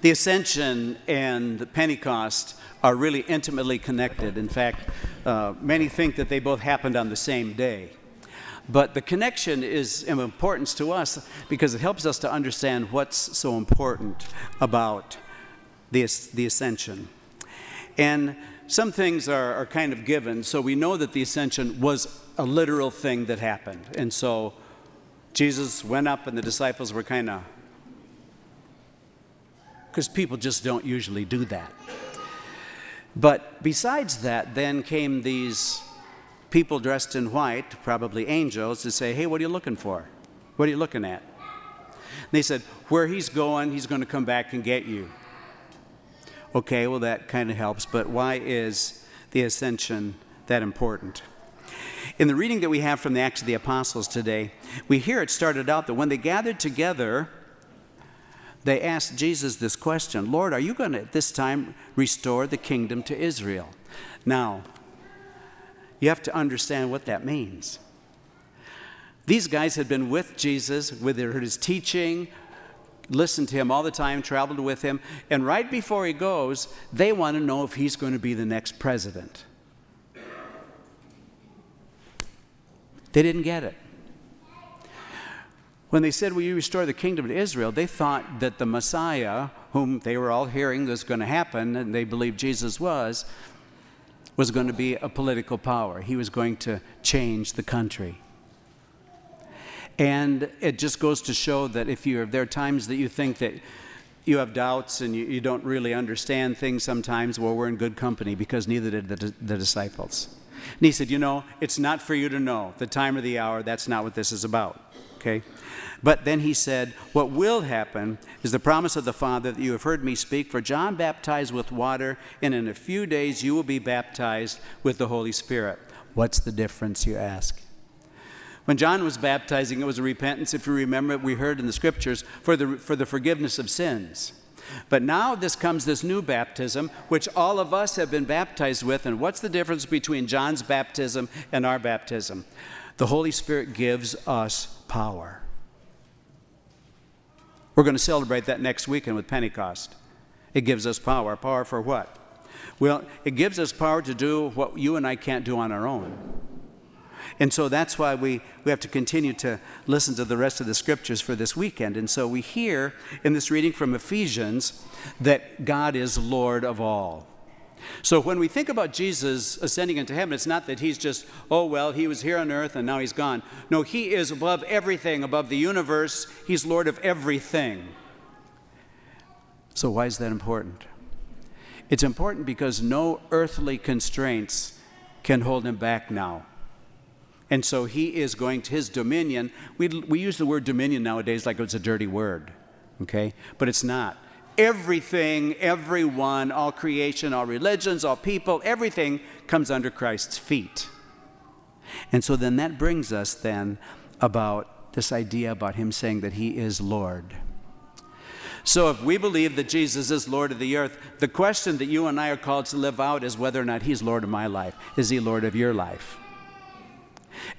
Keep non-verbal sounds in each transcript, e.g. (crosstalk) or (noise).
The ascension and Pentecost are really intimately connected. In fact, uh, many think that they both happened on the same day. But the connection is of importance to us because it helps us to understand what's so important about the, the ascension. And some things are, are kind of given, so we know that the ascension was a literal thing that happened. And so Jesus went up, and the disciples were kind of, because people just don't usually do that. But besides that, then came these people dressed in white, probably angels, to say, Hey, what are you looking for? What are you looking at? And they said, Where he's going, he's going to come back and get you. Okay, well, that kind of helps, but why is the ascension that important? In the reading that we have from the Acts of the Apostles today, we hear it started out that when they gathered together, they asked Jesus this question Lord, are you going to at this time restore the kingdom to Israel? Now, you have to understand what that means. These guys had been with Jesus, with his teaching, listened to him all the time, traveled with him, and right before he goes, they want to know if he's going to be the next president. They didn't get it. When they said, Will you restore the kingdom to Israel? they thought that the Messiah, whom they were all hearing was going to happen, and they believed Jesus was, was going to be a political power. He was going to change the country. And it just goes to show that if you there are times that you think that you have doubts and you, you don't really understand things sometimes, well, we're in good company because neither did the, the disciples. And he said, You know, it's not for you to know the time or the hour. That's not what this is about. Okay? But then he said, What will happen is the promise of the Father that you have heard me speak. For John baptized with water, and in a few days you will be baptized with the Holy Spirit. What's the difference, you ask? When John was baptizing, it was a repentance, if you remember, we heard in the scriptures, for the, for the forgiveness of sins. But now this comes this new baptism, which all of us have been baptized with. And what's the difference between John's baptism and our baptism? The Holy Spirit gives us power. We're going to celebrate that next weekend with Pentecost. It gives us power. Power for what? Well, it gives us power to do what you and I can't do on our own. And so that's why we, we have to continue to listen to the rest of the scriptures for this weekend. And so we hear in this reading from Ephesians that God is Lord of all. So when we think about Jesus ascending into heaven, it's not that he's just, oh, well, he was here on earth and now he's gone. No, he is above everything, above the universe. He's Lord of everything. So why is that important? It's important because no earthly constraints can hold him back now. And so he is going to his dominion. We, we use the word dominion nowadays like it's a dirty word, okay? But it's not. Everything, everyone, all creation, all religions, all people, everything comes under Christ's feet. And so then that brings us then about this idea about him saying that he is Lord. So, if we believe that Jesus is Lord of the earth, the question that you and I are called to live out is whether or not He's Lord of my life. Is He Lord of your life?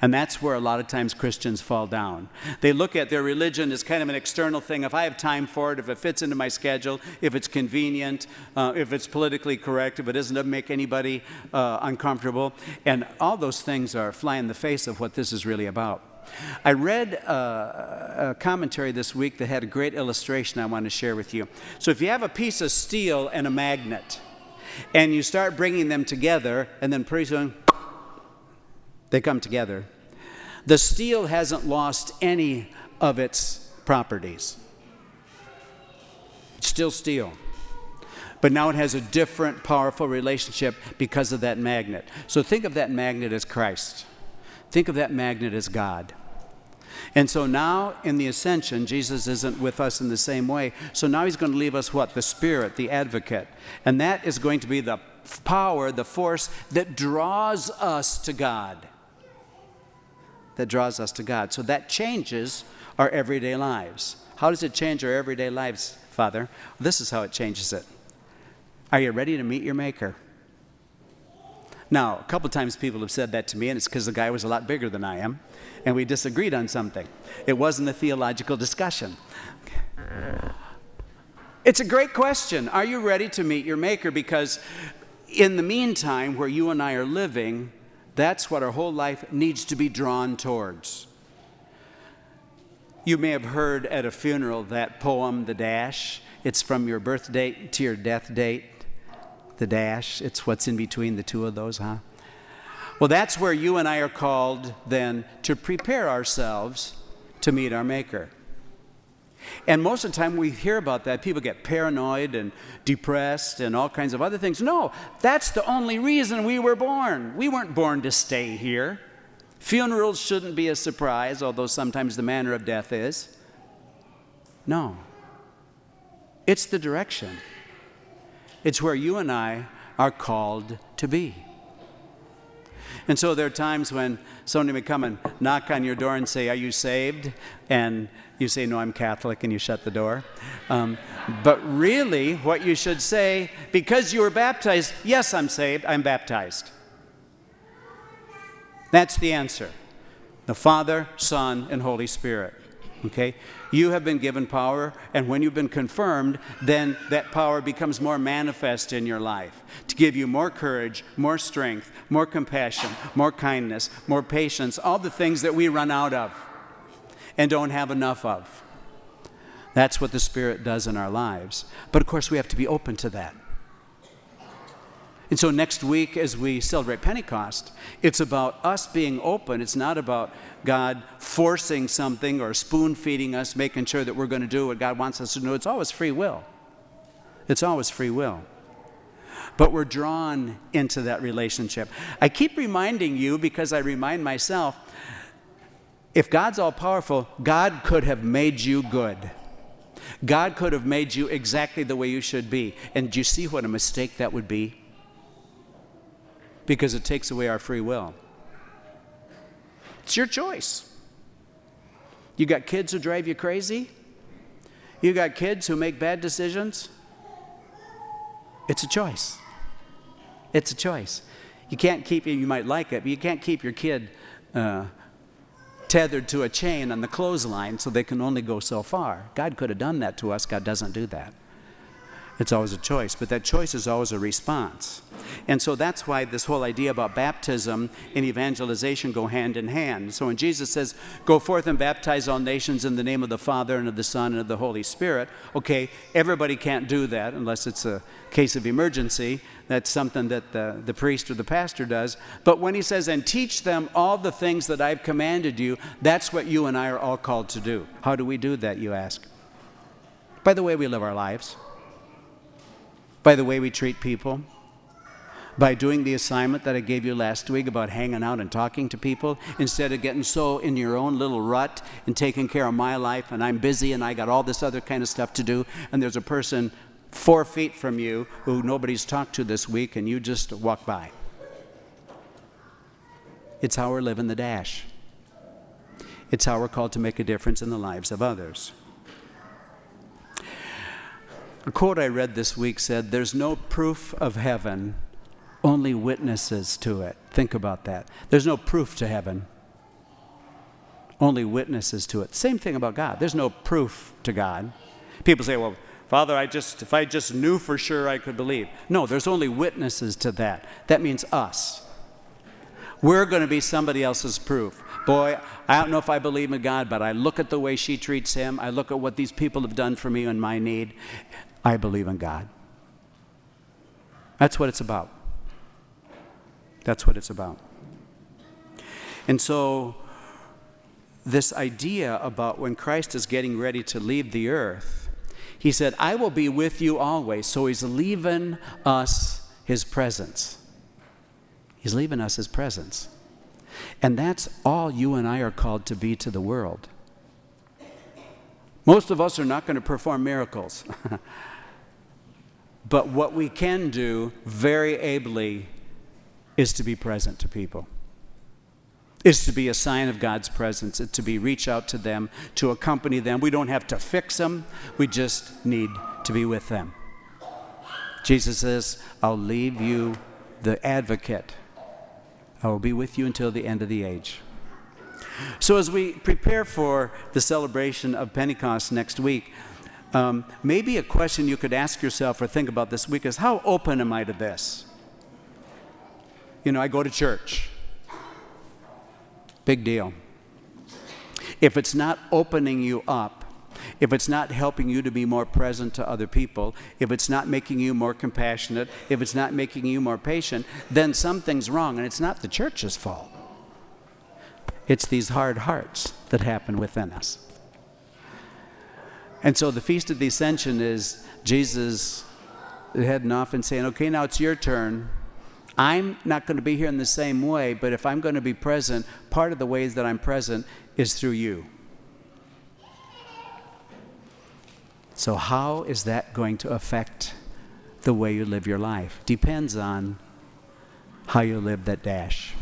And that's where a lot of times Christians fall down. They look at their religion as kind of an external thing. If I have time for it, if it fits into my schedule, if it's convenient, uh, if it's politically correct, if it doesn't make anybody uh, uncomfortable. And all those things are fly in the face of what this is really about. I read uh, a commentary this week that had a great illustration I want to share with you. So, if you have a piece of steel and a magnet, and you start bringing them together, and then pretty soon they come together. The steel hasn't lost any of its properties. It's still steel. But now it has a different, powerful relationship because of that magnet. So think of that magnet as Christ. Think of that magnet as God. And so now in the ascension, Jesus isn't with us in the same way. So now he's going to leave us what? The Spirit, the advocate. And that is going to be the power, the force that draws us to God that draws us to God. So that changes our everyday lives. How does it change our everyday lives, Father? This is how it changes it. Are you ready to meet your Maker? Now, a couple times people have said that to me, and it's because the guy was a lot bigger than I am, and we disagreed on something. It wasn't a theological discussion. It's a great question. Are you ready to meet your Maker? Because in the meantime, where you and I are living, that's what our whole life needs to be drawn towards. You may have heard at a funeral that poem, The Dash. It's from your birth date to your death date. The dash, it's what's in between the two of those, huh? Well, that's where you and I are called then to prepare ourselves to meet our Maker. And most of the time we hear about that, people get paranoid and depressed and all kinds of other things. No, that's the only reason we were born. We weren't born to stay here. Funerals shouldn't be a surprise, although sometimes the manner of death is. No, it's the direction. It's where you and I are called to be. And so there are times when somebody may come and knock on your door and say, Are you saved? And you say, No, I'm Catholic, and you shut the door. Um, but really, what you should say, because you were baptized, yes, I'm saved, I'm baptized. That's the answer the Father, Son, and Holy Spirit. Okay? You have been given power, and when you've been confirmed, then that power becomes more manifest in your life to give you more courage, more strength, more compassion, more kindness, more patience, all the things that we run out of and don't have enough of. That's what the Spirit does in our lives. But of course, we have to be open to that. And so next week, as we celebrate Pentecost, it's about us being open. It's not about God forcing something or spoon feeding us, making sure that we're going to do what God wants us to do. It's always free will. It's always free will. But we're drawn into that relationship. I keep reminding you because I remind myself if God's all powerful, God could have made you good. God could have made you exactly the way you should be. And do you see what a mistake that would be? Because it takes away our free will. It's your choice. You got kids who drive you crazy? You got kids who make bad decisions? It's a choice. It's a choice. You can't keep, you might like it, but you can't keep your kid uh, tethered to a chain on the clothesline so they can only go so far. God could have done that to us. God doesn't do that. It's always a choice, but that choice is always a response. And so that's why this whole idea about baptism and evangelization go hand in hand. So when Jesus says, Go forth and baptize all nations in the name of the Father and of the Son and of the Holy Spirit, okay, everybody can't do that unless it's a case of emergency. That's something that the, the priest or the pastor does. But when he says, and teach them all the things that I've commanded you, that's what you and I are all called to do. How do we do that, you ask? By the way we live our lives, by the way we treat people, by doing the assignment that I gave you last week about hanging out and talking to people instead of getting so in your own little rut and taking care of my life and I'm busy and I got all this other kind of stuff to do and there's a person four feet from you who nobody's talked to this week and you just walk by. It's how we're living the dash. It's how we're called to make a difference in the lives of others. A quote I read this week said, There's no proof of heaven, only witnesses to it. Think about that. There's no proof to heaven, only witnesses to it. Same thing about God. There's no proof to God. People say, Well, Father, I just, if I just knew for sure, I could believe. No, there's only witnesses to that. That means us. We're going to be somebody else's proof. Boy, I don't know if I believe in God, but I look at the way she treats him. I look at what these people have done for me in my need. I believe in God. That's what it's about. That's what it's about. And so, this idea about when Christ is getting ready to leave the earth, he said, I will be with you always. So he's leaving us his presence. He's leaving us his presence. And that's all you and I are called to be to the world. Most of us are not going to perform miracles. (laughs) but what we can do very ably is to be present to people is to be a sign of God's presence, to be reach out to them, to accompany them. We don't have to fix them, we just need to be with them. Jesus says, I'll leave you the advocate. I will be with you until the end of the age. So, as we prepare for the celebration of Pentecost next week, Um, maybe a question you could ask yourself or think about this week is how open am I to this? You know, I go to church. Big deal. If it's not opening you up, if it's not helping you to be more present to other people, if it's not making you more compassionate, if it's not making you more patient, then something's wrong, and it's not the church's fault. It's these hard hearts that happen within us. And so the Feast of the Ascension is Jesus heading off and saying, okay, now it's your turn. I'm not going to be here in the same way, but if I'm going to be present, part of the ways that I'm present is through you. So, how is that going to affect the way you live your life? Depends on how you live that dash.